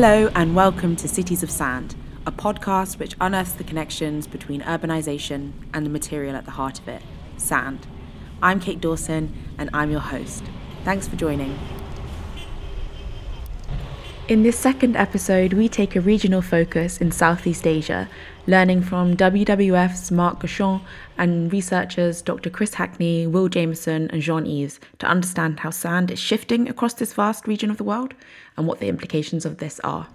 Hello, and welcome to Cities of Sand, a podcast which unearths the connections between urbanisation and the material at the heart of it sand. I'm Kate Dawson, and I'm your host. Thanks for joining. In this second episode, we take a regional focus in Southeast Asia, learning from WWF's Marc Goichot and researchers Dr. Chris Hackney, Will Jamieson, and Jean Yves to understand how sand is shifting across this vast region of the world and what the implications of this are.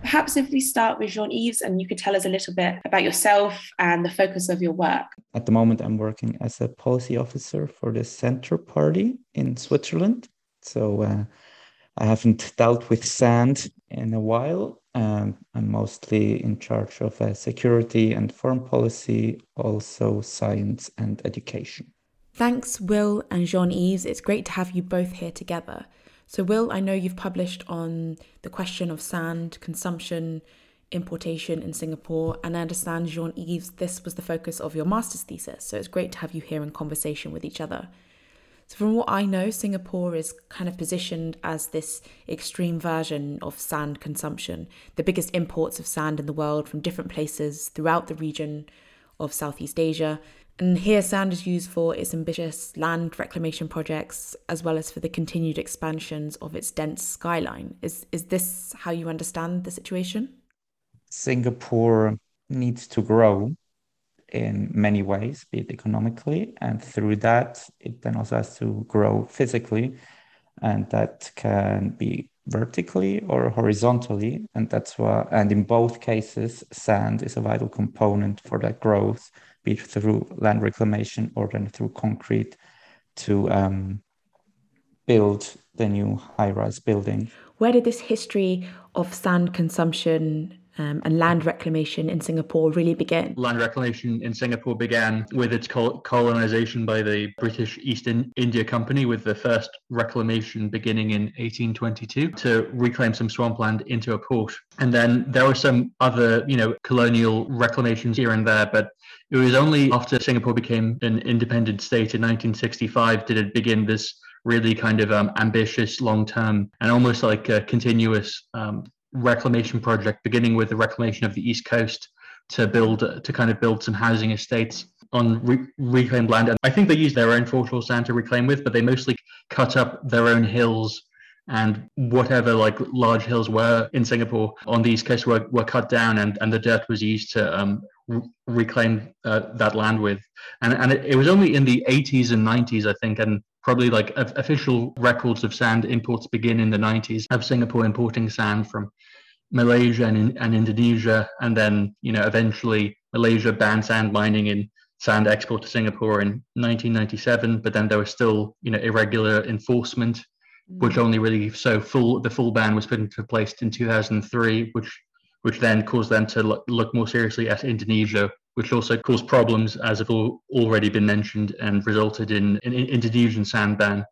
Perhaps if we start with Jean Yves and you could tell us a little bit about yourself and the focus of your work. At the moment, I'm working as a policy officer for the Centre Party in Switzerland. So, uh, I haven't dealt with sand in a while. Um, I'm mostly in charge of uh, security and foreign policy, also science and education. Thanks, Will and Jean Yves. It's great to have you both here together. So, Will, I know you've published on the question of sand consumption, importation in Singapore, and I understand, Jean Yves, this was the focus of your master's thesis. So, it's great to have you here in conversation with each other. So, from what I know, Singapore is kind of positioned as this extreme version of sand consumption, the biggest imports of sand in the world from different places throughout the region of Southeast Asia. And here, sand is used for its ambitious land reclamation projects as well as for the continued expansions of its dense skyline. Is, is this how you understand the situation? Singapore needs to grow in many ways, be it economically, and through that, it then also has to grow physically, and that can be vertically or horizontally, and that's why. And in both cases, sand is a vital component for that growth, be it through land reclamation or then through concrete to um, build the new high-rise building. Where did this history of sand consumption um, and land reclamation in Singapore really begin? Land reclamation in Singapore began with its colonization by the British East India Company, with the first reclamation beginning in 1822 to reclaim some swampland into a port. And then there were some other, you know, colonial reclamations here and there, but it was only after Singapore became an independent state in 1965 did it begin this really kind of um, ambitious, long term, and almost like a continuous um, reclamation project, beginning with the reclamation of the east coast to build to kind of build some housing estates on re- reclaimed land. And I think they used their own foreshore sand to reclaim with, but they mostly cut up their own hills and whatever like large hills were in Singapore on the east coast were, were cut down and, and the dirt was used to um, re- reclaim uh, that land with. And, and it, it was only in the 80s and 90s, I think, and probably like official records of sand imports begin in the 90s of Singapore importing sand from Malaysia and, and Indonesia, and then you know eventually Malaysia banned sand mining and sand export to Singapore in 1997. But then there was still you know irregular enforcement, mm-hmm. which only really so full the full ban was put into place in 2003, which which then caused them to look, look more seriously at Indonesia, which also caused problems, as have already been mentioned, and resulted in an Indonesian sand ban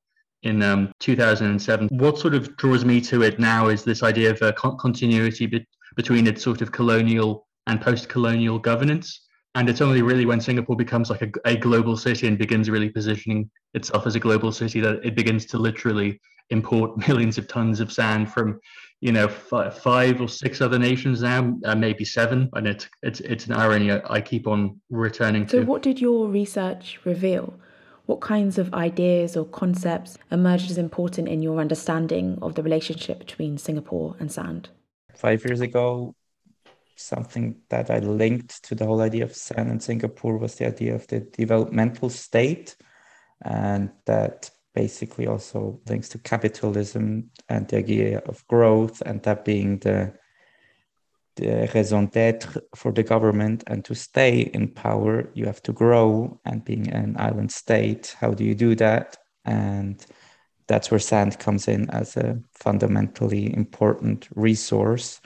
in um, 2007. What sort of draws me to it now is this idea of a con- continuity be- between its sort of colonial and post-colonial governance. And it's only really when Singapore becomes like a, a global city and begins really positioning itself as a global city that it begins to literally import millions of tons of sand from you know f- five or six other nations now uh, maybe seven and it's it's it's an irony I, I keep on returning so to so what did your research reveal what kinds of ideas or concepts emerged as important in your understanding of the relationship between Singapore and sand? Five years ago, something that I linked to the whole idea of sand in Singapore was the idea of the developmental state. And that basically also links to capitalism and the idea of growth, and that being the the raison d'être for the government. And to stay in power you have to grow and being an island state. How do you do that? And that's where sand comes in as a fundamentally important resource.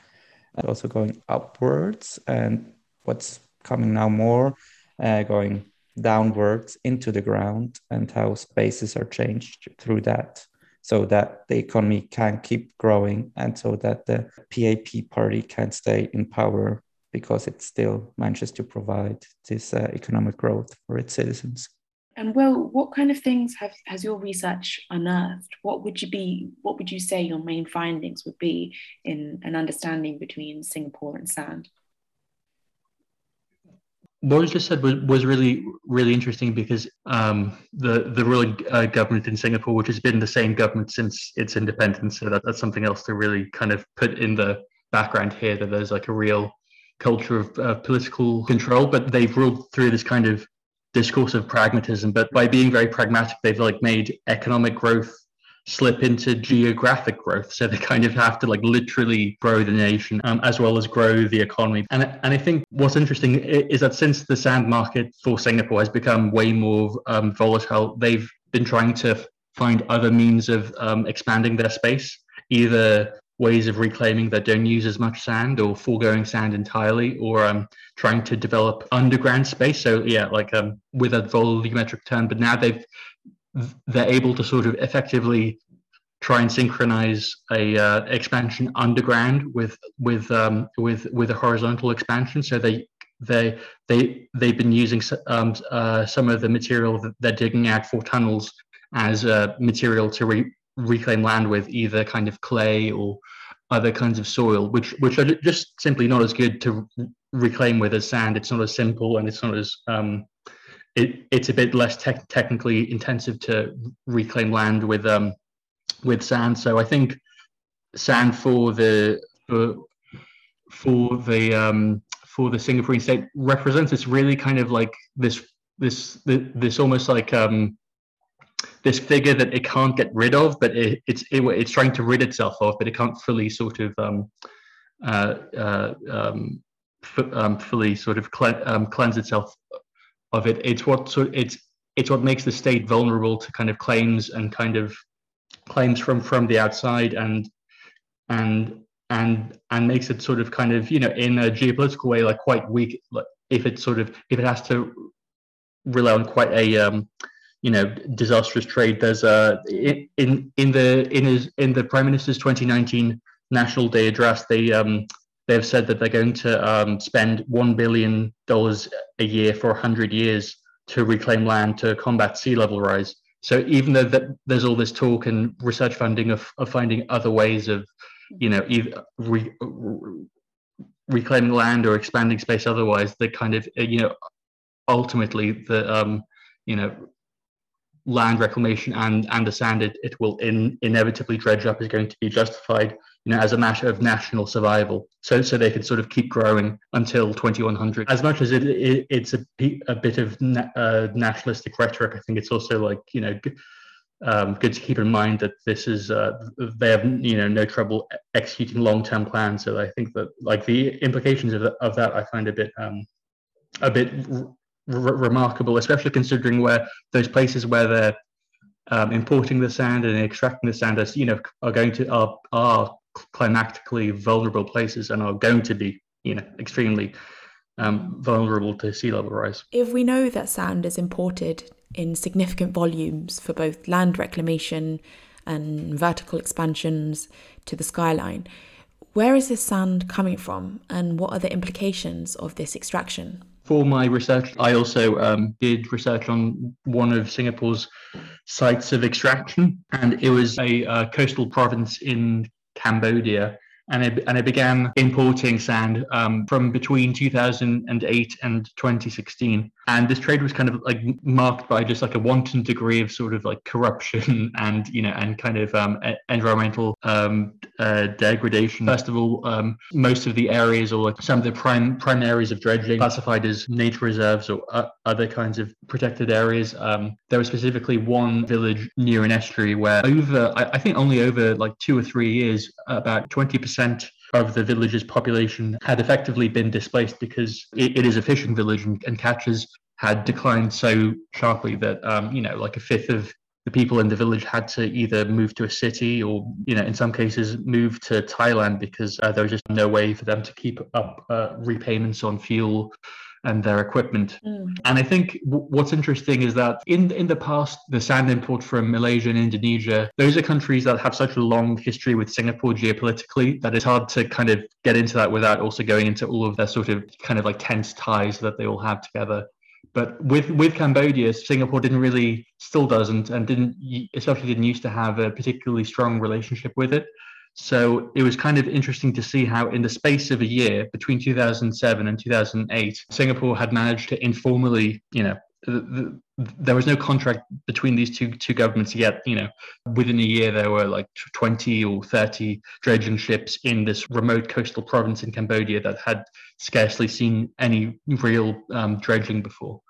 And also going upwards. And what's coming now more uh, going downwards into the ground and how spaces are changed through that so that the economy can keep growing and so that the PAP party can stay in power because it still manages to provide this uh, economic growth for its citizens. And Will, what kind of things have has your research unearthed? What would you be what would you say your main findings would be in an understanding between Singapore and sand? What you just said was, was really really interesting because um, the the ruling uh, government in Singapore, which has been the same government since its independence, so that, that's something else to really kind of put in the background here. That there's like a real culture of uh, political control, but they've ruled through this kind of discourse of pragmatism. But by being very pragmatic, they've like made economic growth slip into geographic growth. So they kind of have to like literally grow the nation um, as well as grow the economy. And, and I think what's interesting is that since the sand market for Singapore has become way more um, volatile, they've been trying to find other means of um, expanding their space, either ways of reclaiming that don't use as much sand or foregoing sand entirely or um, trying to develop underground space so yeah like um, with a volumetric term but now they've they're able to sort of effectively try and synchronize a uh, expansion underground with with um, with with a horizontal expansion. So they they they they've been using um, uh, some of the material that they're digging out for tunnels as uh, material to re- reclaim land with either kind of clay or other kinds of soil, which which are just simply not as good to reclaim with as sand. It's not as simple and it's not as um, it, it's a bit less te- technically intensive to reclaim land with um, with sand. So I think sand for the for, for the um, for the Singaporean state represents this really kind of like this this this almost like um, this figure that it can't get rid of, but it, it's it, it's trying to rid itself of, but it can't fully sort of um, uh, uh, um, f- um, fully sort of cle- um, cleanse itself of it. It's what so it's it's what makes the state vulnerable to kind of claims and kind of claims from from the outside and and and and makes it sort of kind of you know in a geopolitical way like quite weak like if it sort of if it has to rely on quite a um you know disastrous trade there's a in in the in his in the prime minister's 2019 national day address they um they've said that they're going to um, spend $1 billion a year for 100 years to reclaim land to combat sea level rise. So even though that there's all this talk and research funding of, of finding other ways of, you know, either re, re, reclaiming land or expanding space otherwise, the kind of, you know, ultimately the, um, you know, land reclamation and and the sand it, it will in, inevitably dredge up is going to be justified you know, as a matter of national survival. So, so they can sort of keep growing until 2100. As much as it, it it's a, a bit of na- uh, nationalistic rhetoric, I think it's also like, you know, um, good to keep in mind that this is, uh, they have, you know, no trouble executing long-term plans. So I think that like the implications of, of that, I find a bit, um, a bit r- remarkable, especially considering where those places where they're um, importing the sand and extracting the sand as you know are going to are are climatically vulnerable places and are going to be, you know, extremely um, vulnerable to sea level rise. If we know that sand is imported in significant volumes for both land reclamation and vertical expansions to the skyline, where is this sand coming from and what are the implications of this extraction? For my research, I also um, did research on one of Singapore's sites of extraction, and it was a uh, coastal province in Cambodia. And I, and I began importing sand um, from between 2008 and 2016 and this trade was kind of like marked by just like a wanton degree of sort of like corruption and you know and kind of um, environmental um, uh, degradation. First of all um, most of the areas or like some of the prime prime areas of dredging classified as nature reserves or uh, other kinds of protected areas. Um, there was specifically one village near an estuary where over I, I think only over like two or three years about 20 percent of the village's population had effectively been displaced because it, it is a fishing village and, and catches had declined so sharply that um, you know like a fifth of the people in the village had to either move to a city or you know in some cases move to thailand because uh, there was just no way for them to keep up uh, repayments on fuel and their equipment. Mm. And I think w- what's interesting is that in in the past, the sand import from Malaysia and Indonesia, those are countries that have such a long history with Singapore geopolitically that it's hard to kind of get into that without also going into all of their sort of kind of like tense ties that they all have together. But with with Cambodia, Singapore didn't really, still doesn't, and didn't especially didn't used to have a particularly strong relationship with it. So it was kind of interesting to see how, in the space of a year between 2007 and 2008, Singapore had managed to informally, you know, the, the, there was no contract between these two two governments yet. You know, within a year there were like 20 or 30 dredging ships in this remote coastal province in Cambodia that had scarcely seen any real um, dredging before.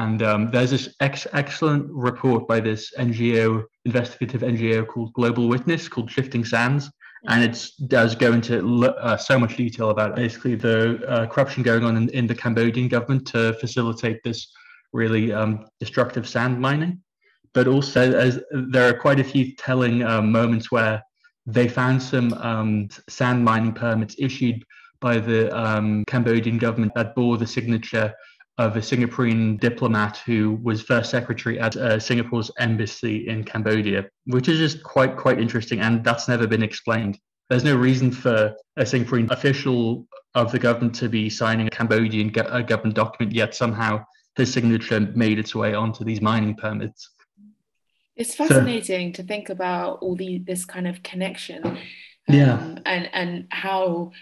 And um, there's this ex- excellent report by this NGO, investigative NGO called Global Witness, called Shifting Sands. And it does go into uh, so much detail about basically the uh, corruption going on in, in, the Cambodian government to facilitate this really um, destructive sand mining. But also, as there are quite a few telling uh, moments where they found some um, sand mining permits issued by the um, Cambodian government that bore the signature of a Singaporean diplomat who was first secretary at uh, Singapore's embassy in Cambodia, which is just quite quite interesting, and that's never been explained. There's no reason for a Singaporean official of the government to be signing a Cambodian go- government document, yet somehow his signature made its way onto these mining permits. It's fascinating so, to think about all the this kind of connection, um, yeah, and and how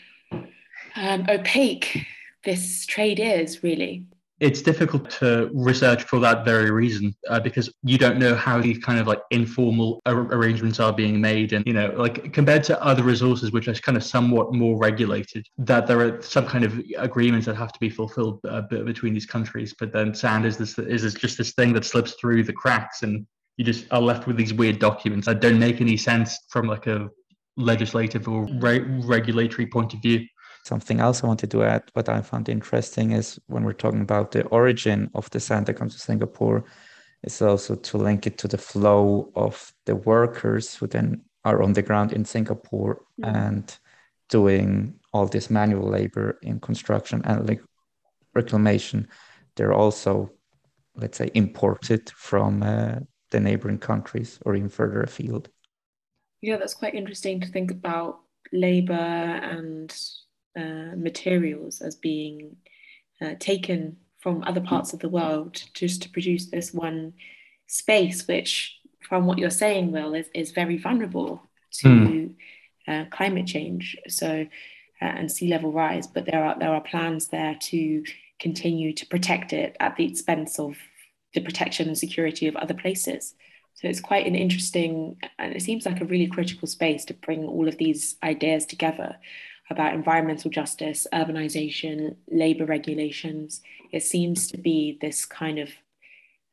um, opaque this trade is really it's difficult to research for that very reason uh, because you don't know how these kind of like informal ar- arrangements are being made. And you know like compared to other resources which are kind of somewhat more regulated that there are some kind of agreements that have to be fulfilled uh, between these countries. But then sand is this is this just this thing that slips through the cracks and you just are left with these weird documents that don't make any sense from like a legislative or re- regulatory point of view Something else I wanted to add, what I found interesting is when we're talking about the origin of the sand that comes to Singapore, is also to link it to the flow of the workers who then are on the ground in Singapore mm. and doing all this manual labor in construction and like reclamation. They're also, let's say, imported from uh, the neighboring countries or even further afield. Yeah, that's quite interesting to think about labor and uh, materials as being uh, taken from other parts of the world just to produce this one space, which, from what you're saying, Will, is, is very vulnerable to mm. uh, climate change. So, uh, and sea level rise, but there are there are plans there to continue to protect it at the expense of the protection and security of other places. So it's quite an interesting, and it seems like a really critical space to bring all of these ideas together about environmental justice, urbanization, labor regulations. It seems to be this kind of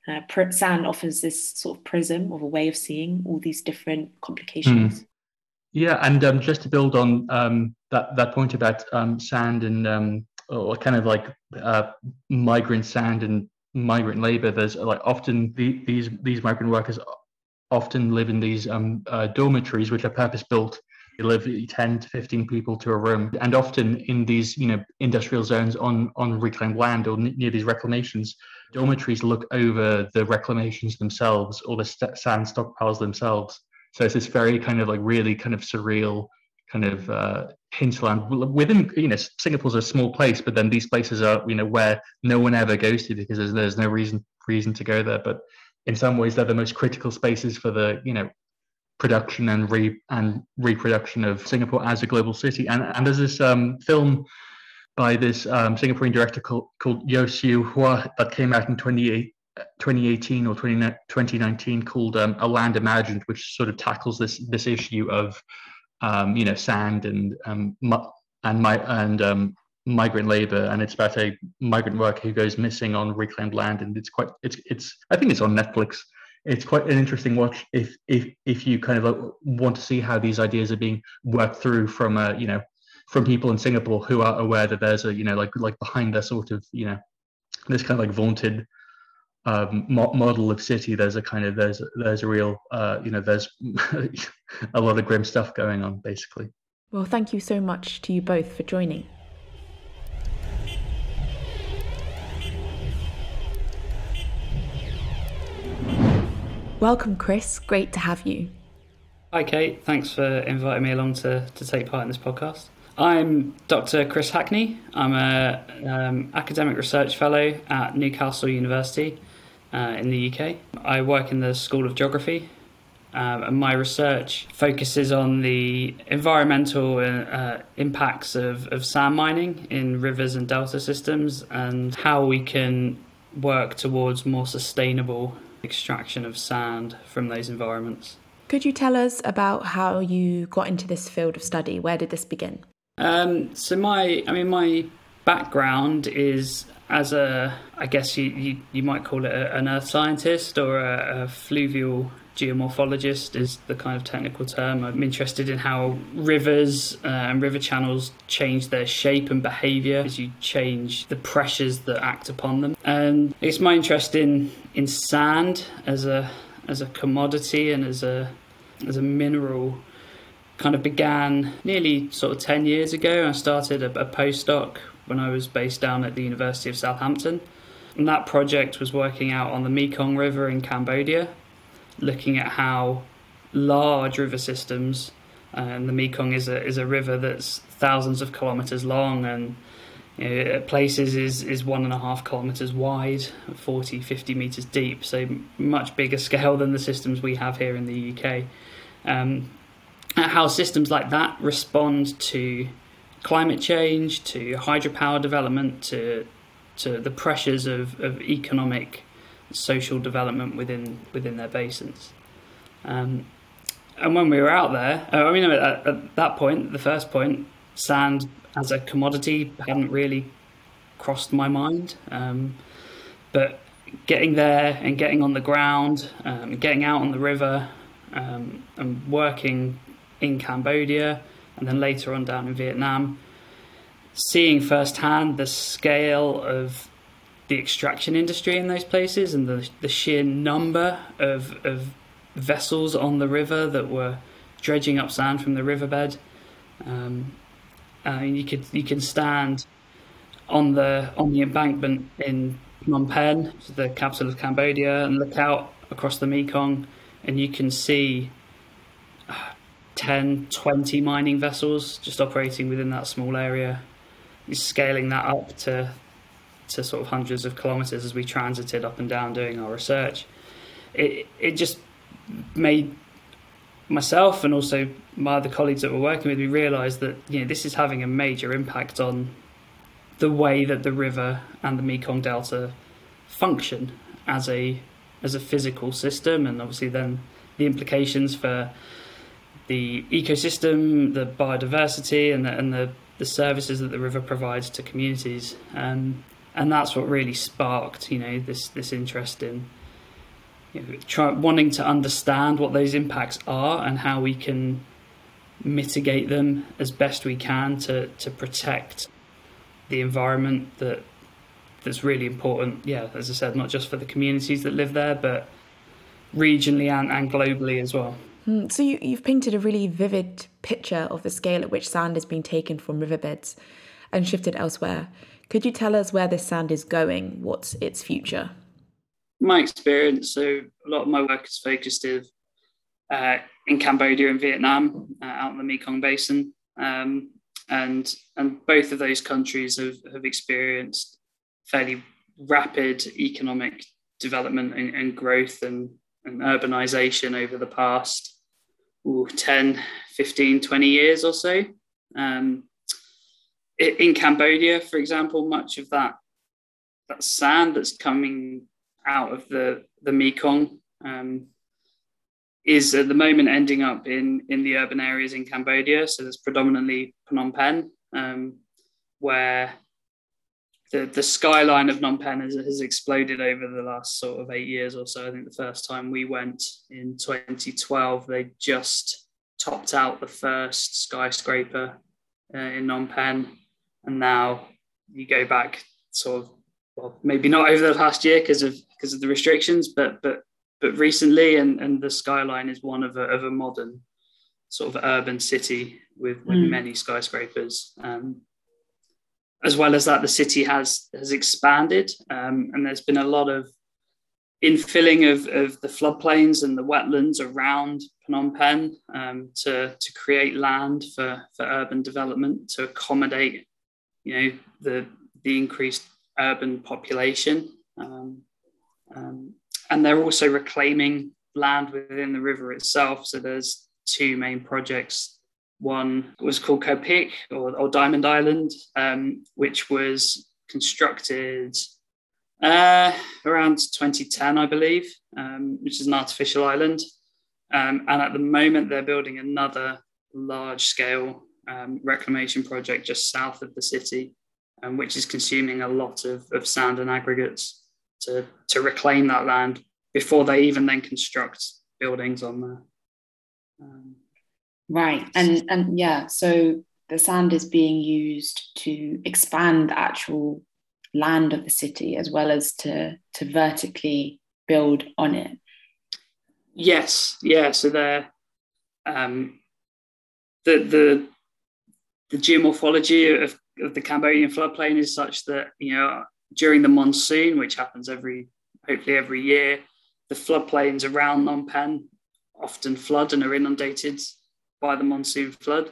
uh, sand offers this sort of prism of a way of seeing all these different complications. Mm. Yeah, and um, just to build on um, that that point about um, sand and um, or kind of like uh, migrant sand and migrant labor, there's like often the, these these migrant workers often live in these um, uh, dormitories which are purpose built live 10 to 15 people to a room. And often in these you know industrial zones on on reclaimed land or near these reclamations dormitories look over the reclamations themselves or the st- sand stockpiles themselves. So it's this very kind of like really kind of surreal kind of uh, hinterland. Within you know singapore's a small place but then these places are you know where no one ever goes to because there's, there's no reason reason to go there. But in some ways they're the most critical spaces for the you know production and re and reproduction of Singapore as a global city. And and there's this um, film by this um, Singaporean director called, called Yeo Siew Hua that came out in 2018 or 20, 2019 called um, A Land Imagined, which sort of tackles this this issue of um, you know sand and um, and my and um, migrant labor. And it's about a migrant worker who goes missing on reclaimed land. And it's quite it's it's i think it's on netflix it's quite an interesting watch if if if you kind of uh, want to see how these ideas are being worked through from uh, you know from people in Singapore who are aware that there's a you know like like behind their sort of you know this kind of like vaunted um, model of city there's a kind of there's there's a real uh, you know there's a lot of grim stuff going on basically. Well thank you so much to you both for joining Welcome, Chris. Great to have you. Hi, Kate. Thanks for inviting me along to, to take part in this podcast. I'm Dr. Chris Hackney. I'm a um, academic research fellow at Newcastle University uh, in the UK. I work in the School of Geography, um, and my research focuses on the environmental uh, impacts of, of sand mining in rivers and delta systems and how we can work towards more sustainable extraction of sand from those environments. Could you tell us about how you got into this field of study? Where did this begin? Um, so my, I mean, my background is as a, I guess you, you, you might call it a, an earth scientist or a, a, fluvial geomorphologist is the kind of technical term. I'm interested in how rivers uh, and river channels change their shape and behaviour as you change the pressures that act upon them. And it's my interest in, in sand as a as a commodity and as a as a mineral kind of began nearly sort of 10 years ago. I started a, a postdoc when I was based down at the University of Southampton. And that project was working out on the Mekong River in Cambodia, looking at how large river systems, and the Mekong is a, is a river that's thousands of kilometres long and at places is, is one and a half kilometres wide, 40, 50 metres deep, so much bigger scale than the systems we have here in the UK. Um, how systems like that respond to climate change, to hydropower development, to to the pressures of, of economic, social development within within their basins. Um, and when we were out there, uh, I mean, at, at, that point, the first point, sand as a commodity hadn't really crossed my mind. Um, but getting there and getting on the ground, um, getting out on the river, um, and working in Cambodia and then later on down in Vietnam, seeing firsthand the scale of the extraction industry in those places and the, the sheer number of, of vessels on the river that were dredging up sand from the riverbed. Um, I mean, you could you can stand on the on the embankment in Phnom Penh, the capital of Cambodia, and look out across the Mekong, and you can see uh, 10, 20 mining vessels just operating within that small area. Scaling that up to to sort of hundreds of kilometers as we transited up and down doing our research. It it just made myself and also my other colleagues that were working with me realised that you know this is having a major impact on the way that the river and the Mekong Delta function as a as a physical system and obviously then the implications for the ecosystem, the biodiversity, and the, and the, the services that the river provides to communities. Um, and that's what really sparked, you know, this this interest in try, wanting to understand what those impacts are and how we can mitigate them as best we can to to protect the environment that that's really important. Yeah, as I said, not just for the communities that live there, but regionally and, and globally as well. Hmm, so you, you've painted a really vivid picture of the scale at which sand is being taken from riverbeds and shifted elsewhere. Could you tell us where this sand is going? What's its future? My experience, so a lot of my work is focused in, uh, in Cambodia and Vietnam, uh, out in the Mekong Basin, um, and and both of those countries have, have experienced fairly rapid economic development and, and growth and, and urbanization over the past ooh, 10, 15, 20 years or so. Um, in Cambodia, for example, much of that that sand that's coming out of the the Mekong um, is at the moment ending up in in the urban areas in Cambodia. So there's predominantly Phnom Penh, um, where the the skyline of Phnom Penh has, has exploded over the last sort of eight years or so. I think the first time we went in 2012, they just topped out the first skyscraper uh, in Phnom Penh, and now you go back sort of well, maybe not over the past year because of because of the restrictions, but but but recently, and and the skyline is one of a, of a modern sort of urban city with, with mm. many skyscrapers. Um, as well as that, the city has has expanded, um, and there's been a lot of infilling of, of the floodplains and the wetlands around Phnom Penh um, to, to create land for, for urban development to accommodate, you know, the, the increased urban population. Um, um, and they're also reclaiming land within the river itself. So there's two main projects. One was called Koh Pich or, or Diamond Island, um, which was constructed uh, around 2010, I believe, um, which is an artificial island. Um, and at the moment, they're building another large scale um, reclamation project just south of the city, um, which is consuming a lot of, of sand and aggregates to, to reclaim that land before they even then construct buildings on there. Um, right. And, and yeah, so the sand is being used to expand the actual land of the city as well as to to vertically build on it yes yeah so they're um, the the the geomorphology of, of the cambodian floodplain is such that you know during the monsoon which happens every hopefully every year the floodplains around Phnom Penh often flood and are inundated by the monsoon flood.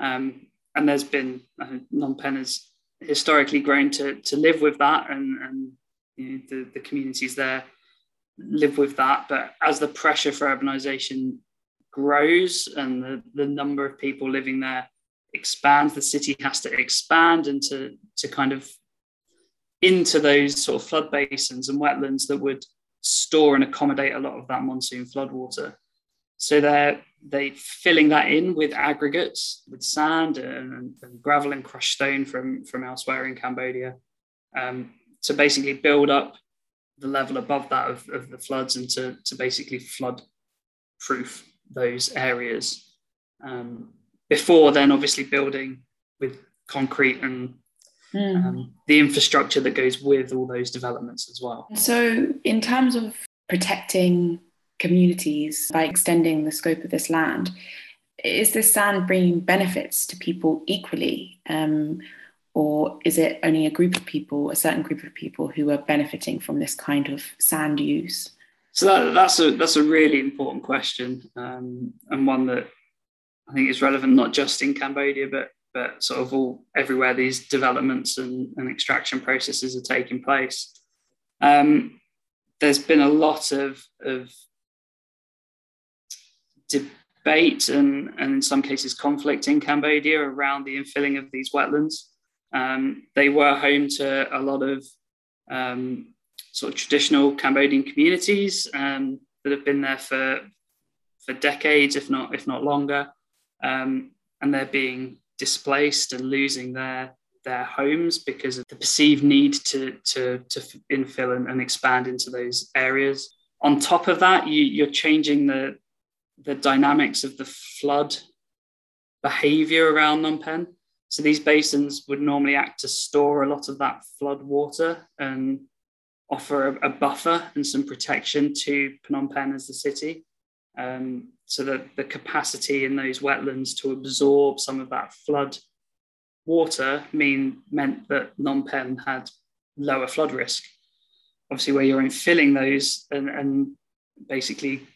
Um, and there's been uh, Phnom Penh has historically grown to to live with that and and you know, the, the communities there live with that. But as the pressure for urbanization grows and the, the number of people living there expands the city has to expand and to to kind of into those sort of flood basins and wetlands that would store and accommodate a lot of that monsoon floodwater so they're they filling that in with aggregates, with sand and, and gravel and crushed stone from from elsewhere in Cambodia, um, to basically build up the level above that of, of the floods and to to basically flood proof those areas. Um, before then, obviously building with concrete and mm. um, the infrastructure that goes with all those developments as well. So, in terms of protecting communities by extending the scope of this land. Is this sand bringing benefits to people equally? Um, or is it only a group of people, a certain group of people who are benefiting from this kind of sand use? So that, that's a that's a really important question, um, and one that I think is relevant not just in Cambodia, but but sort of all everywhere these developments and, and extraction processes are taking place. Um, there's been a lot of, of debate and, and in some cases conflict in Cambodia around the infilling of these wetlands. Um, they were home to a lot of um, sort of traditional Cambodian communities um, that have been there for for decades, if not if not longer, um, and they're being displaced and losing their their homes because of the perceived need to to, to infill and, and expand into those areas. On top of that, you, you're changing the the dynamics of the flood behavior around Phnom. So these basins would normally act to store a lot of that flood water and offer a, a buffer and some protection to Phnom Penh as the city. Um, so that the capacity in those wetlands to absorb some of that flood water mean meant that Phnom Penh had lower flood risk. Obviously, where you're infilling those and, and basically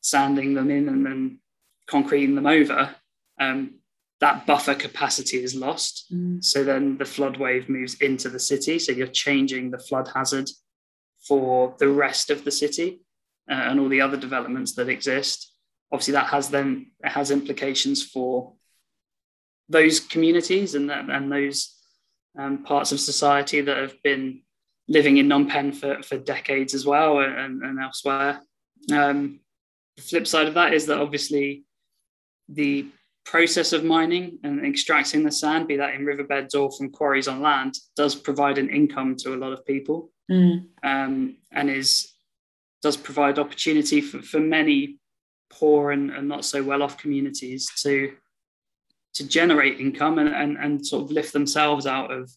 sanding them in and then concreting them over, um, that buffer capacity is lost. Mm. So then the flood wave moves into the city. So you're changing the flood hazard for the rest of the city uh, and all the other developments that exist. Obviously, that has then it has implications for those communities and that, and those um, parts of society that have been living in Phnom Penh for, for decades as well and, and elsewhere. Um, the flip side of that is that obviously the process of mining and extracting the sand, be that in riverbeds or from quarries on land, does provide an income to a lot of people mm. um, and is does provide opportunity for, for many poor and, and not so well off communities to to generate income and, and, and sort of lift themselves out of,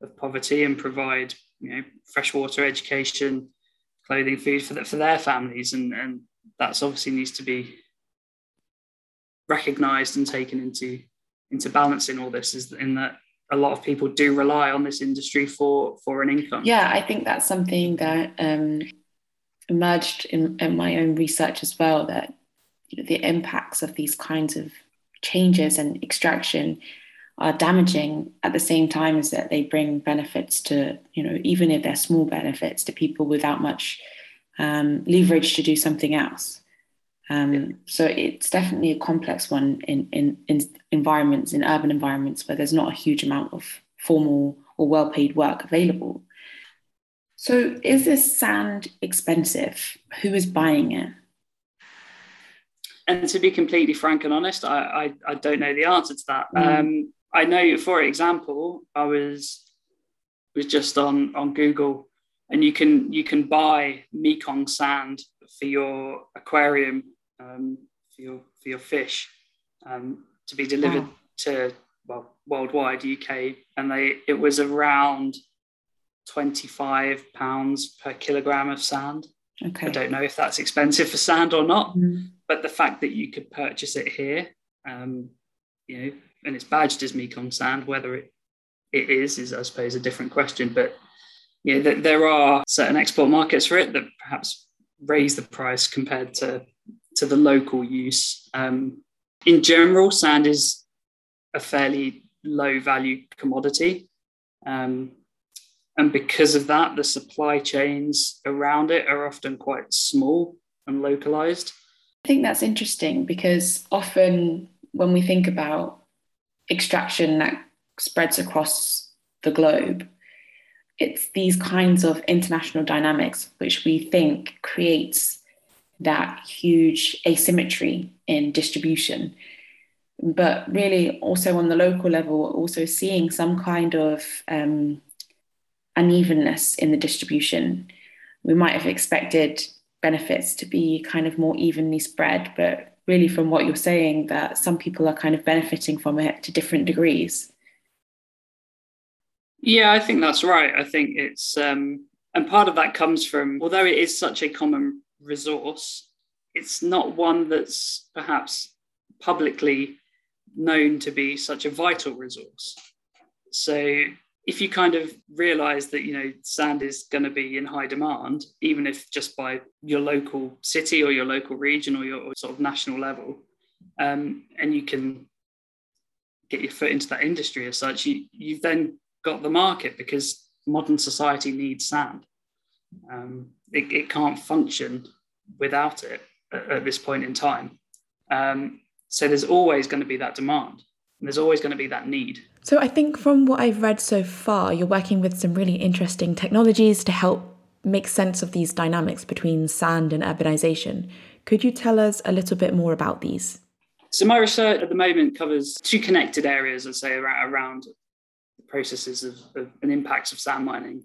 of poverty and provide you know freshwater education clothing food for, the, for their families. And, and that's obviously needs to be recognized and taken into into balancing all this is in that a lot of people do rely on this industry for for an income. Yeah i think that's something that um, emerged in, in my own research as well that you know, the impacts of these kinds of changes and extraction are damaging at the same time as that they bring benefits to, you know, even if they're small benefits to people without much um, leverage to do something else. Um, so it's definitely a complex one in, in, in environments, in urban environments where there's not a huge amount of formal or well paid work available. So is this sand expensive? Who is buying it? And to be completely frank and honest, I, I, I don't know the answer to that. Mm. Um, I know, for example, I was was just on on Google, and you can you can buy Mekong sand for your aquarium um, for your for your fish um, to be delivered wow. to well worldwide UK, and they it was around twenty five pounds per kilogram of sand. Okay. I don't know if that's expensive for sand or not, mm. But the fact that you could purchase it here, um, you know, and it's badged as Mekong sand, whether it it is is I suppose a different question, but you know, there are certain export markets for it that perhaps raise the price compared to to the local use. Um, in general, sand is a fairly low value commodity. Um, and because of that, the supply chains around it are often quite small and localized. I think that's interesting because often when we think about extraction that spreads across the globe, it's these kinds of international dynamics which we think creates that huge asymmetry in distribution. But really, also on the local level, also seeing some kind of um, unevenness in the distribution. We might have expected benefits to be kind of more evenly spread, but really, from what you're saying, that some people are kind of benefiting from it to different degrees. Yeah, I think that's right. I think it's, um, and part of that comes from, although it is such a common resource, it's not one that's perhaps publicly known to be such a vital resource. So if you kind of realize that you know sand is going to be in high demand even if just by your local city or your local region or your sort of national level um, and you can get your foot into that industry as such you, you've then got the market because modern society needs sand. Um, it, it, can't function without it at, at this point in time. Um, so there's always going to be that demand and there's always going to be that need so I think from what I've read so far, you're working with some really interesting technologies to help make sense of these dynamics between sand and urbanization. Could you tell us a little bit more about these? So my research at the moment covers two connected areas, I'd say, around the processes of, of and impacts of sand mining.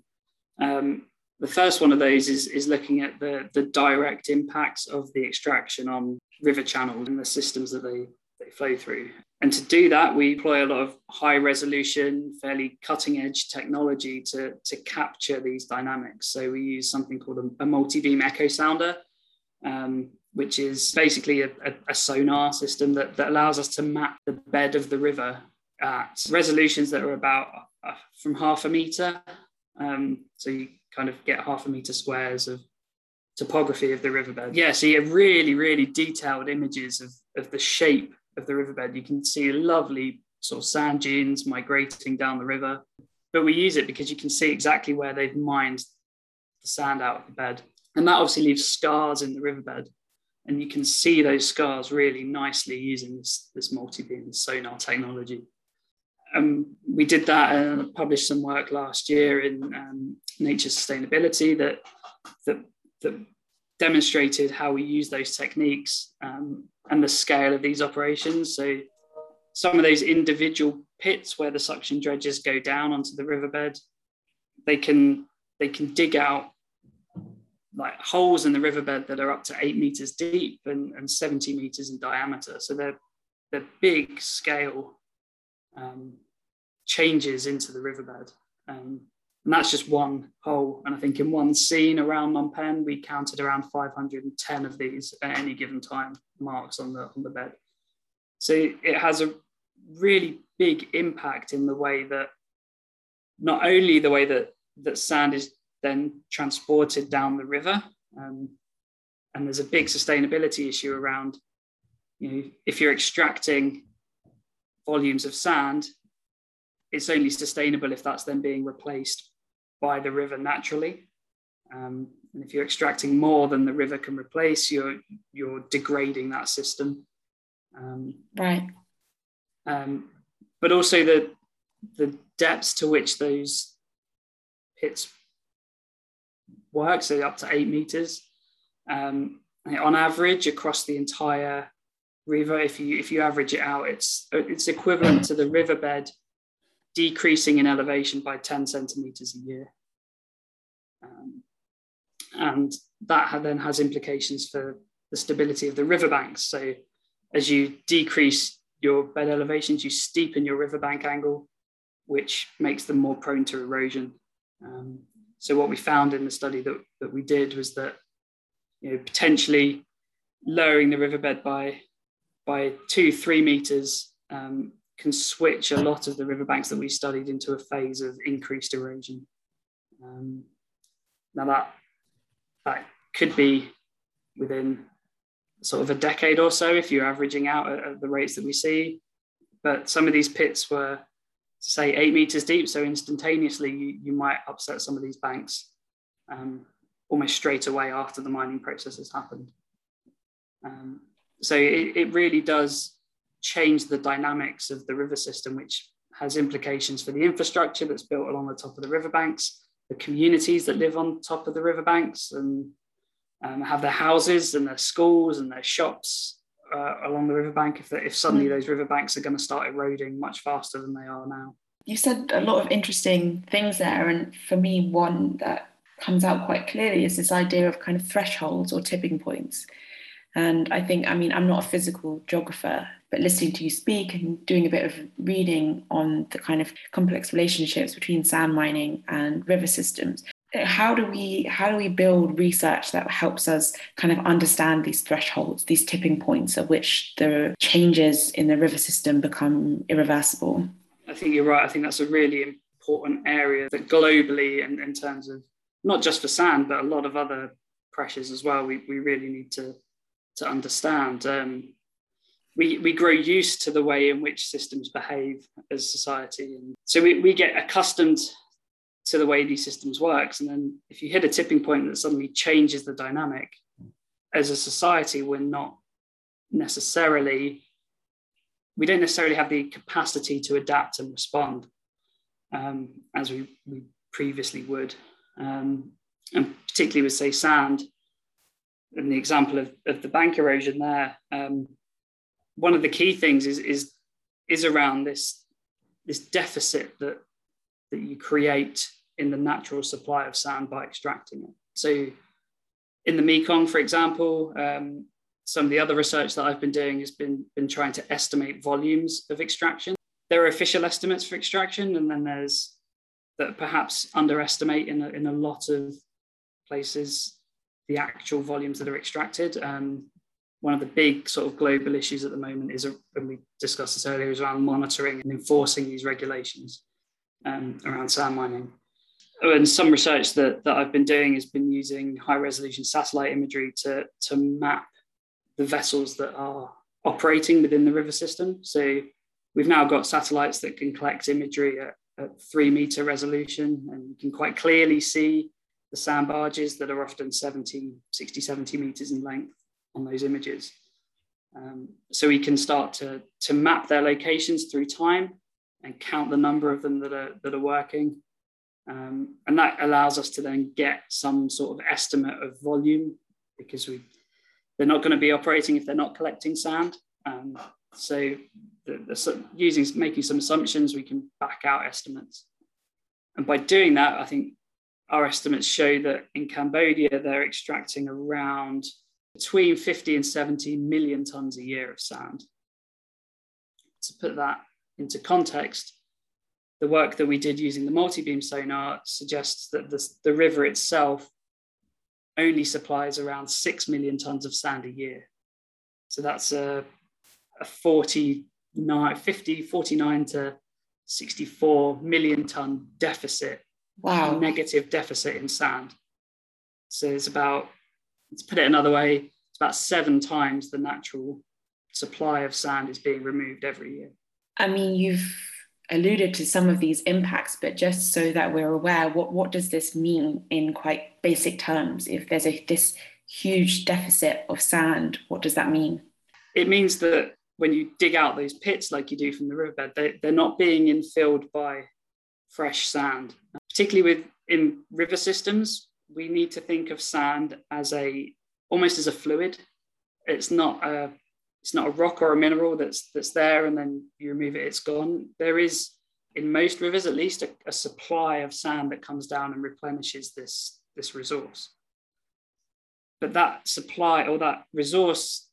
Um, the first one of those is, is looking at the, the direct impacts of the extraction on river channels and the systems that they, they flow through. And to do that, we employ a lot of high resolution, fairly cutting edge technology to, to capture these dynamics. So we use something called a, a multi beam echo sounder, um, which is basically a, a, a, sonar system that, that allows us to map the bed of the river at resolutions that are about uh, from half a meter. Um, so you kind of get half a meter squares of topography of the riverbed. Yeah, so you have really, really detailed images of, of the shape of the riverbed, you can see lovely sort of sand dunes migrating down the river. But we use it because you can see exactly where they've mined the sand out of the bed. And that obviously leaves scars in the riverbed. And you can see those scars really nicely using this, this multi-beam sonar technology. Um, we did that and published some work last year in um, Nature Sustainability that, that, that demonstrated how we use those techniques um, and the scale of these operations. So some of those individual pits where the suction dredges go down onto the riverbed, they can they can dig out like holes in the riverbed that are up to eight meters deep and, and 70 meters in diameter. So they're they're big scale um, changes into the riverbed. Um, and that's just one hole. And I think in one scene around Penh, we counted around 510 of these at any given time marks on the on the bed. So it has a really big impact in the way that not only the way that that sand is then transported down the river Um, and there's a big sustainability issue around, you know, if you're extracting volumes of sand, it's only sustainable if that's then being replaced by the river naturally. Um, and if you're extracting more than the river can replace, you're you're degrading that system. Um, right. Um, but also the the depths to which those pits work, so up to eight meters. Um, on average, across the entire river, if you if you average it out, it's it's equivalent to the riverbed decreasing in elevation by 10 centimeters a year. Um, and that then has implications for the stability of the riverbanks. So as you decrease your bed elevations, you steepen your riverbank angle, which makes them more prone to erosion. Um, so what we found in the study that, that we did was that you know, potentially lowering the riverbed by by two, three meters um, can switch a lot of the riverbanks that we studied into a phase of increased erosion. Um, now that that could be within sort of a decade or so if you're averaging out at, at the rates that we see. But some of these pits were, say, eight meters deep, so instantaneously you, you might upset some of these banks um, almost straight away after the mining process has happened. Um, so it, it really does change the dynamics of the river system, which has implications for the infrastructure that's built along the top of the riverbanks, the communities that live on top of the riverbanks and um, have their houses and their schools and their shops uh, along the riverbank if, if suddenly mm. those riverbanks are going to start eroding much faster than they are now. You said a lot of interesting things there, and for me, one that comes out quite clearly is this idea of kind of thresholds or tipping points. And I think, I mean, I'm not a physical geographer, but listening to you speak and doing a bit of reading on the kind of complex relationships between sand mining and river systems, eh, how do we how do we build research that helps us kind of understand these thresholds these tipping points at which the changes in the river system become irreversible? I think you're right. I think that's a really important area that globally in, in terms of not just for sand but a lot of other pressures as well we, we really need to to understand um, we, we grow used to the way in which systems behave as society. And so we, we get accustomed to the way these systems works. And then if you hit a tipping point that suddenly changes the dynamic, as a society, we're not necessarily, we don't necessarily have the capacity to adapt and respond um, as we, we previously would. Um, and particularly with, say, sand, the example of, of the bank erosion there, um, one of the key things is is is around this this deficit that that you create in the natural supply of sand by extracting it. So, in the Mekong, for example, um, some of the other research that I've been doing has been been trying to estimate volumes of extraction. There are official estimates for extraction, and then there's that perhaps underestimate in a, in a lot of places the actual volumes that are extracted. Um, one of the big sort of global issues at the moment is, and we discussed this earlier, is around monitoring and enforcing these regulations um, around sand mining. And some research that, that I've been doing has been using high resolution satellite imagery to, to map the vessels that are operating within the river system. So we've now got satellites that can collect imagery at, at three meter resolution and you can quite clearly see the sand barges that are often 70, 60, 70 meters in length on those images. Um, so we can start to, to map their locations through time and count the number of them that are, that are working. Um, and that allows us to then get some sort of estimate of volume because we, they're not going to be operating if they're not collecting sand. Um, so the, the, using making some assumptions, we can back out estimates. And by doing that, I think our estimates show that in Cambodia, they're extracting around between 50 and 70 million tons a year of sand. To put that into context, the work that we did using the multi-beam sonar suggests that the, the river itself only supplies around 6 million tons of sand a year. So that's a, a 49, 50, 49 to 64 million ton deficit, wow. negative deficit in sand. So it's about let's put it another way, it's about seven times the natural supply of sand is being removed every year. I mean, you've alluded to some of these impacts, but just so that we're aware, what, what does this mean in quite basic terms? If there's a, this huge deficit of sand, what does that mean? It means that when you dig out those pits like you do from the riverbed, they, they're not being infilled by fresh sand. Particularly with in river systems, we need to think of sand as a almost as a fluid. It's not a it's not a rock or a mineral that's that's there and then you remove it, it's gone. There is in most rivers at least a, a supply of sand that comes down and replenishes this this resource. But that supply or that resource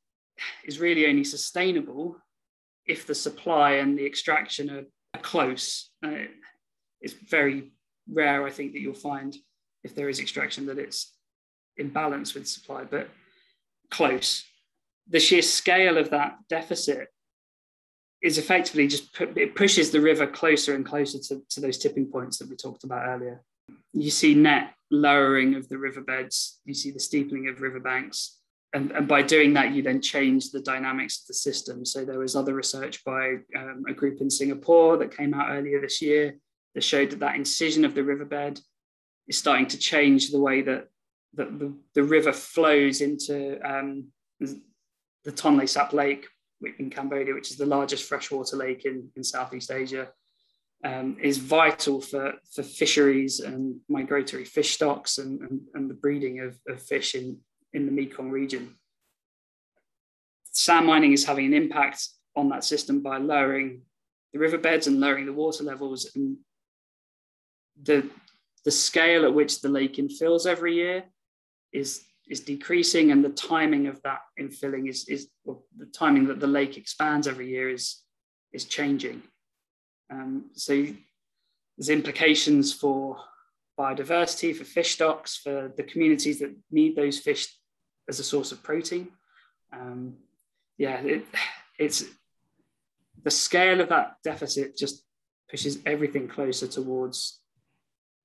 is really only sustainable if the supply and the extraction are, close. Uh, it's very rare, I think, that you'll find if there is extraction that it's in balance with supply, but close. The sheer scale of that deficit is effectively just it pushes the river closer and closer to, to those tipping points that we talked about earlier. You see net lowering of the riverbeds, you see the steepening of riverbanks. And, and by doing that, you then change the dynamics of the system. So there was other research by um, a group in Singapore that came out earlier this year that showed that that incision of the riverbed is starting to change the way that, that the, the river flows into um, the Tonle Sap Lake in Cambodia, which is the largest freshwater lake in, in Southeast Asia, um, is vital for, for fisheries and migratory fish stocks and, and, and the breeding of, of fish in, in the Mekong region. Sand mining is having an impact on that system by lowering the riverbeds and lowering the water levels and the the scale at which the lake infills every year is is decreasing and the timing of that infilling is is the timing that the lake expands every year is is changing. Um, so there's implications for biodiversity for fish stocks for the communities that need those fish as a source of protein. Um, yeah it, it's the scale of that deficit just pushes everything closer towards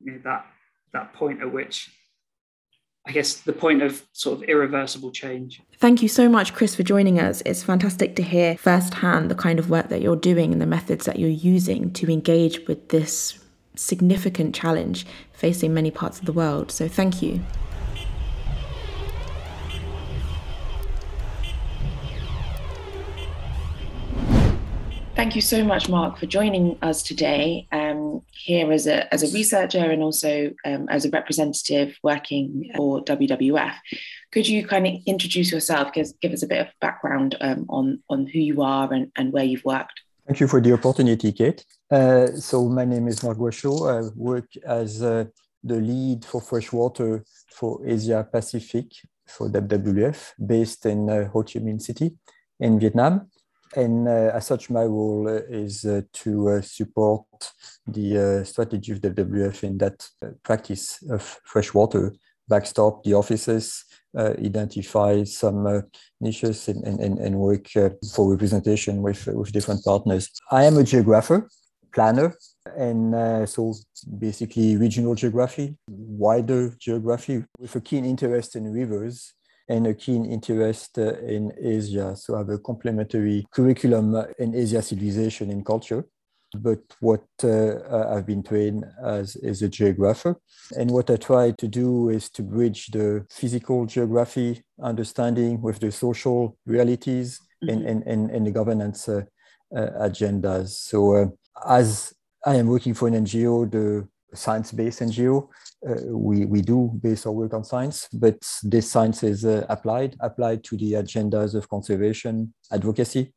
you know, that that point at which I guess the point of sort of irreversible change. Thank you so much, Chris, for joining us. It's fantastic to hear firsthand the kind of work that you're doing and the methods that you're using to engage with this significant challenge facing many parts of the world. So, thank you. Thank you so much, Marc, for joining us today um, here as a, as a researcher and also um, as a representative working for WWF. Could you kind of introduce yourself, give, give us a bit of background um, on, on who you are and, and where you've worked? Thank you for the opportunity, Kate. Uh, so my name is Marc Goichot. I work as uh, the lead for freshwater for Asia Pacific for WWF, based in uh, Ho Chi Minh City in Vietnam and uh, as such, my role uh, is uh, to support the strategy of WWF in that practice of freshwater, backstop the offices, uh, identify some uh, niches and, and, and work uh, for representation with, with different partners. I am a geographer, planner, and so basically regional geography, wider geography with a keen interest in rivers and a keen interest uh, in Asia. So I have a complementary curriculum in Asia civilization and culture. But what uh, I've been trained as is a geographer. And what I try to do is to bridge the physical geography understanding with the social realities mm-hmm. and, and, and, and, the governance uh, uh, agendas. So uh, as I am working for an NGO, the science-based NGO, uh, we, we do base our work on science, but this science is uh, applied, applied to the agendas of conservation, advocacy,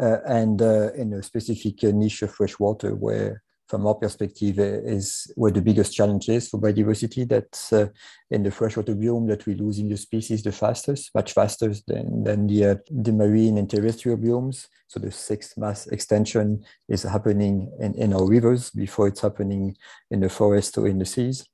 uh, and in a specific niche of freshwater where from our perspective is where the biggest challenge is for biodiversity that's uh, in the freshwater biome that we're losing the species the fastest much faster than, than the, uh, the marine and terrestrial biomes. So the sixth mass extinction is happening in, in our rivers before it's happening in the forest or in the seas.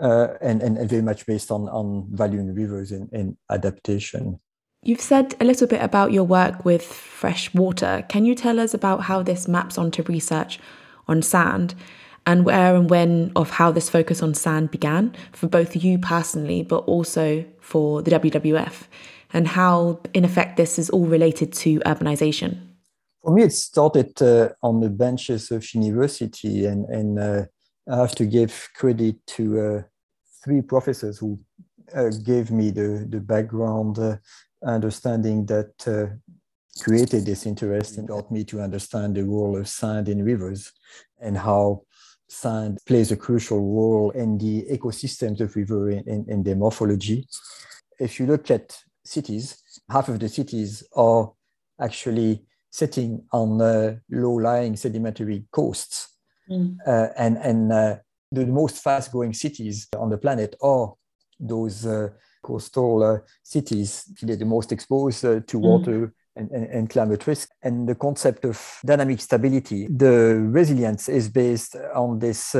Uh, and, and, and, very much based on, on valuing rivers and, and adaptation. You've said a little bit about your work with fresh water. Can you tell us about how this maps onto research on sand and where and when of how this focus on sand began for both you personally, but also for the WWF, and how, in effect, this is all related to urbanization? For me, it started uh, on the benches of university, and, and uh, I have to give credit to uh, three professors who uh, gave me the, the background uh, understanding that uh, created this interest and got me to understand the role of sand in rivers and how sand plays a crucial role in the ecosystems of river in, in, in their morphology. If you look at cities, half of the cities are actually sitting on uh, low-lying sedimentary coasts. Mm. Uh, and and uh, the most fast-growing cities on the planet are those uh, coastal uh, cities. They're the most exposed uh, to mm. water and, and, and, climate risk. And the concept of dynamic stability, the resilience is based on this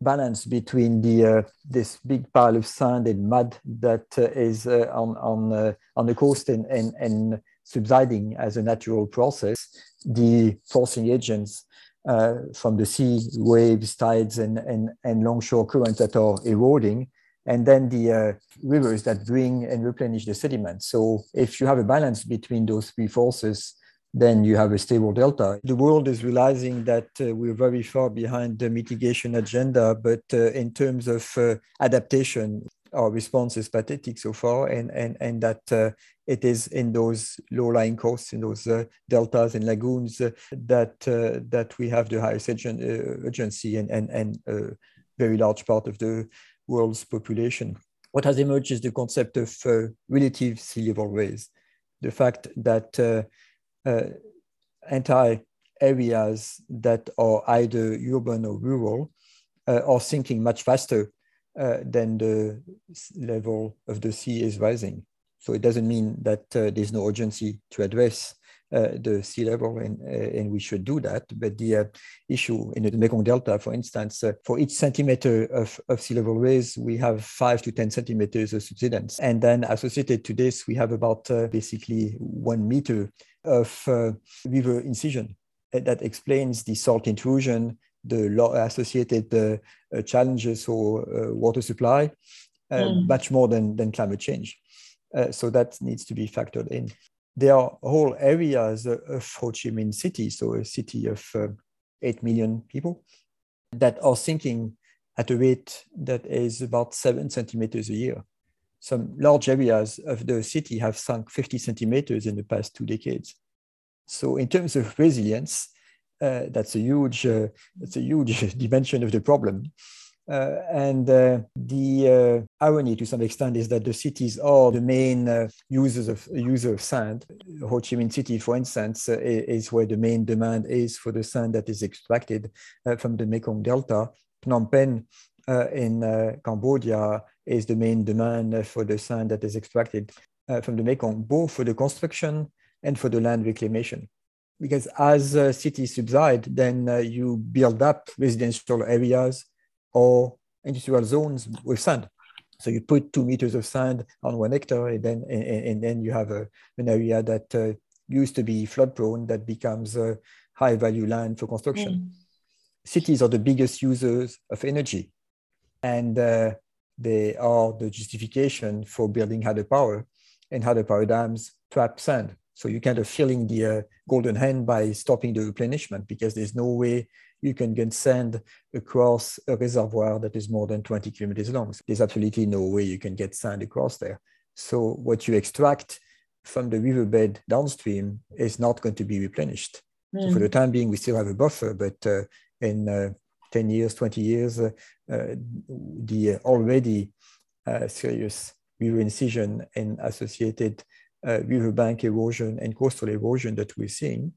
balance between the uh, this big pile of sand and mud that uh, is uh, on on on the coast and, and and subsiding as a natural process, the forcing agents uh, from the sea, waves, tides, and, and, and longshore currents that are eroding, and then the uh, rivers that bring and replenish the sediment. So if you have a balance between those three forces, then you have a stable delta. The world is realizing that uh, we're very far behind the mitigation agenda, but uh, in terms of uh, adaptation, our response is pathetic so far, and and and that uh, it is in those low-lying coasts, in those uh, deltas and lagoons, that that we have the highest urgency and and and a very large part of the world's population. What has emerged is the concept of uh, relative sea level rise, the fact that entire areas that are either urban or rural are sinking much faster uh, then the level of the sea is rising. So it doesn't mean that uh, there's no urgency to address uh, the sea level, and, uh, and we should do that. But the uh, issue in the Mekong Delta, for instance, uh, for each centimeter of, of sea level rise, we have five to 10 centimeters of subsidence. And then associated to this, we have about basically one meter of river incision that explains the salt intrusion the associated uh, uh, challenges for uh, water supply, mm. much more than, than climate change. so that needs to be factored in. There are whole areas of Ho Chi Minh City, so a city of 8 million people, that are sinking at a rate that is about seven centimeters a year. Some large areas of the city have sunk 50 centimeters in the past two decades. So, in terms of resilience, uh, that's a huge uh, that's a huge dimension of the problem. Uh, and uh, the uh, irony, to some extent, is that the cities are the main uh, users of user of sand. Ho Chi Minh City, for instance, is where the main demand is for the sand that is extracted from the Mekong Delta. Phnom Penh in Cambodia is the main demand for the sand that is extracted from the Mekong, both for the construction and for the land reclamation because as uh, cities subside, then uh, you build up residential areas or industrial zones with sand. So you put two meters of sand on one hectare, and then and, and then you have a, an area that uh, used to be flood prone that becomes a high value land for construction. Mm. Cities are the biggest users of energy, and uh, they are the justification for building hydropower, and hydropower dams trap sand. So you kind of filling the uh, golden hand by stopping the replenishment because there's no way you can get sand across a reservoir that is more than 20 kilometers long. There's absolutely no way you can get sand across there. So what you extract from the riverbed downstream is not going to be replenished. Mm. So for the hmm. time being, we still have a buffer, but uh, in uh, 10 years, 20 years, uh, uh, the already uh, serious river incision and associated uh, riverbank erosion and coastal erosion that we're seeing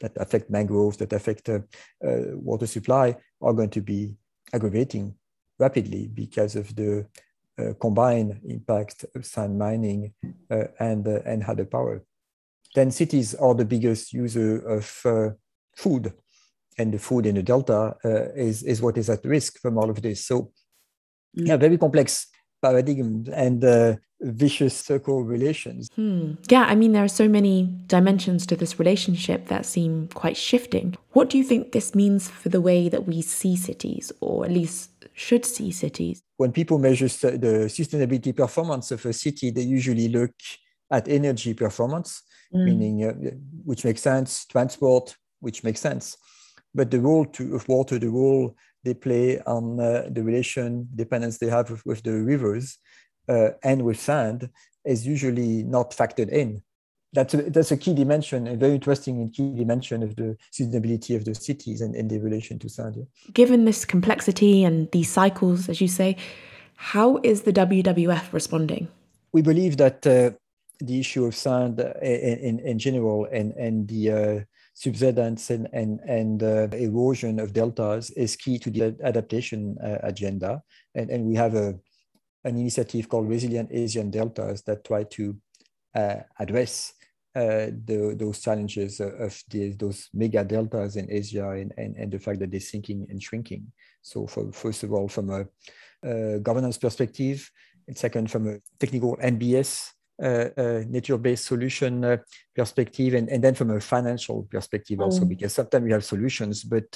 that affect mangroves, that affect uh, uh, water supply are going to be aggravating rapidly because of the uh, combined impact of sand mining uh, and, uh, and hydropower. Then cities are the biggest user of uh, food and the food in the delta is, is what is at risk from all of this. So mm. yeah, very complex paradigm. And vicious circle relations. Hmm. Yeah, I mean, there are so many dimensions to this relationship that seem quite shifting. What do you think this means for the way that we see cities, or at least should see cities? When people measure the sustainability performance of a city, they usually look at energy performance, mm. meaning uh, which makes sense, transport, which makes sense. But the role to, of water, the role they play on uh, the relation dependence they have with, with the rivers uh, and with sand is usually not factored in. That's a, that's a key dimension, a very interesting and key dimension of the sustainability of the cities and, and the relation to sand. Given this complexity and these cycles, as you say, how is the WWF responding? We believe that uh, the issue of sand in, in, in general and, and the uh, subsidence and, and, and uh, erosion of deltas is key to the adaptation uh, agenda. And, and we have a, an initiative called Resilient Asian Deltas that try to uh, address uh, the, those challenges of the, those mega deltas in Asia and, and, and the fact that they're sinking and shrinking. So for, first of all, from a, a governance perspective, and second, from a technical NBS uh, uh, nature-based solution uh, perspective, and, and then from a financial perspective also, mm. because sometimes you have solutions, but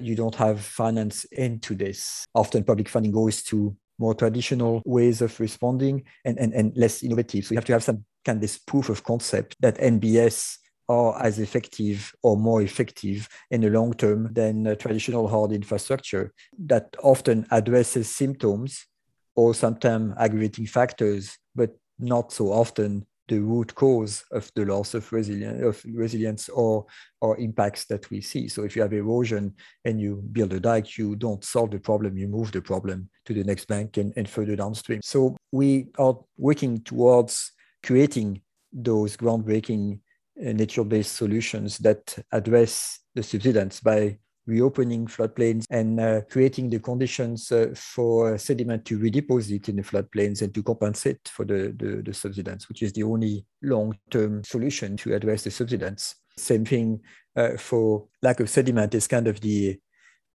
you don't have finance into this. Often public funding goes to more traditional ways of responding and, and, and less innovative. So you have to have some kind of proof of concept that NBS are as effective or more effective in the long term than traditional hard infrastructure that often addresses symptoms or sometimes aggravating factors, but not so often the root cause of the loss of, resilience, of resilience or, or impacts that we see. So if you have erosion and you build a dike, you don't solve the problem, you move the problem to the next bank and, and further downstream. So we are working towards creating those groundbreaking uh, nature-based solutions that address the subsidence by reopening floodplains and uh, creating the conditions uh, for sediment to redeposit in the floodplains and to compensate for the, the, the subsidence, which is the only long-term solution to address the subsidence. Same thing uh, for lack of sediment is kind of the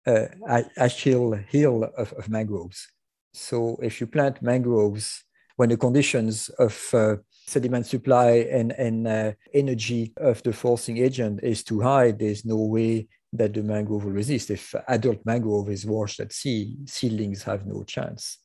uh, Achilles heel of, of mangroves. So if you plant mangroves when the conditions of uh, sediment supply and, and uh, energy of the forcing agent is too high, there's no way that the mangrove will resist. If adult mangrove is washed at sea, seedlings have no chance.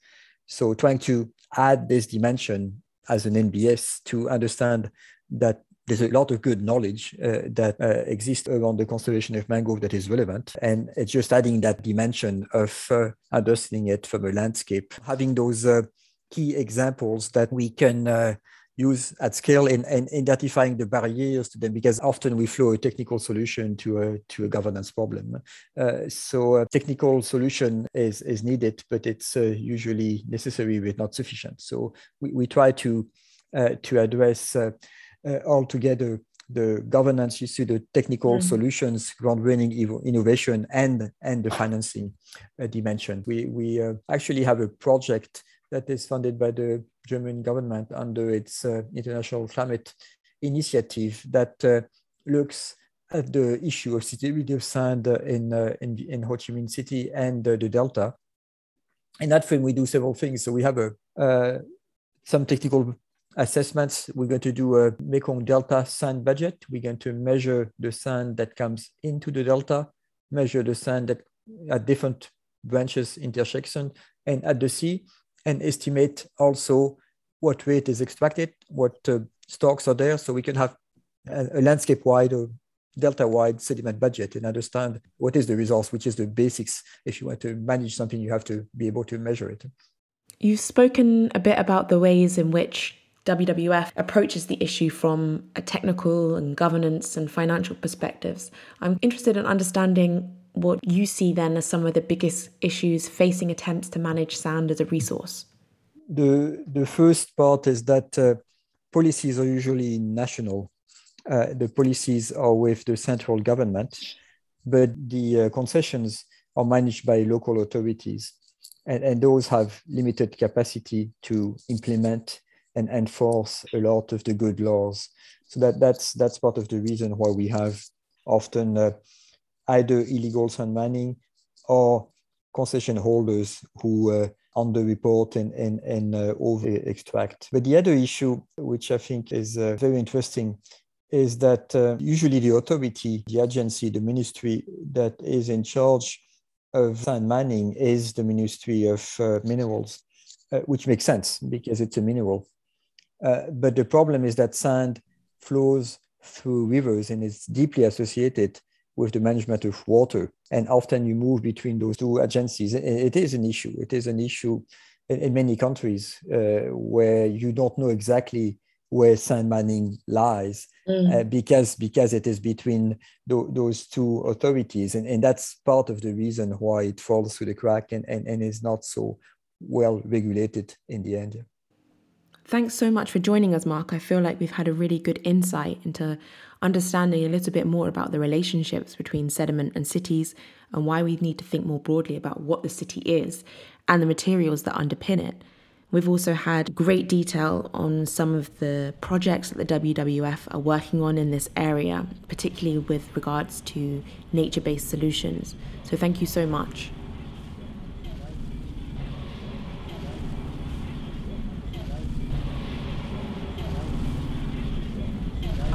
So trying to add this dimension as an NBS to understand that there's a lot of good knowledge uh, that uh, exists around the conservation of mangrove that is relevant. And it's just adding that dimension of uh, understanding it from a landscape, having those uh, key examples that we can uh, use at scale in, in, identifying the barriers to them because often we flow a technical solution to a to a governance problem uh, so a technical solution is is needed but it's uh, usually necessary but not sufficient so we, we try to uh, to address uh, uh, altogether the governance issue, the technical mm-hmm. solutions, ground-running innovation, and and the financing uh, dimension. We we actually have a project that is funded by the German government under its uh, international climate initiative that uh, looks at the issue of sustainability of sand in, uh, in, in Ho Chi Minh City and the Delta. In that frame, we do several things. So we have a, some technical assessments. We're going to do a Mekong Delta sand budget. We're going to measure the sand that comes into the Delta, measure the sand that at different branches intersection and at the sea, and estimate also what weight is extracted, what uh, stocks are there, so we can have a, a landscape-wide or delta-wide sediment budget and understand what is the resource, which is the basics. If you want to manage something, you have to be able to measure it. You've spoken a bit about the ways in which WWF approaches the issue from a technical and governance and financial perspectives. I'm interested in understanding what you see then as some of the biggest issues facing attempts to manage sand as a resource? The, the first part is that uh, policies are usually national. Uh, the policies are with the central government, but the uh, concessions are managed by local authorities. And, and those have limited capacity to implement and enforce a lot of the good laws. So that, that's, that's part of the reason why we have often uh, either illegal sand mining or concession holders who uh, underreport and, and, and uh, over extract. But the other issue, which I think is uh, very interesting, is that uh, usually the authority, the agency, the ministry that is in charge of sand mining is the Ministry of uh, Minerals, uh, which makes sense because it's a mineral. Uh, but the problem is that sand flows through rivers and is deeply associated with the management of water. And often you move between those two agencies. It is an issue. It is an issue in, many countries uh, where you don't know exactly where sand mining lies mm. uh, because because it is between th- those two authorities and, and that's part of the reason why it falls through the crack and, and, and is not so well regulated in the end Thanks so much for joining us, Marc. I feel like we've had a really good insight into understanding a little bit more about the relationships between sediment and cities and why we need to think more broadly about what the city is and the materials that underpin it. We've also had great detail on some of the projects that the WWF are working on in this area, particularly with regards to nature based solutions. So, thank you so much.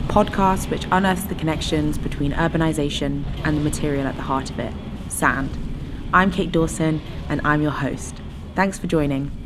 Podcast which unearths the connections between urbanisation and the material at the heart of it sand. I'm Kate Dawson, and I'm your host. Thanks for joining.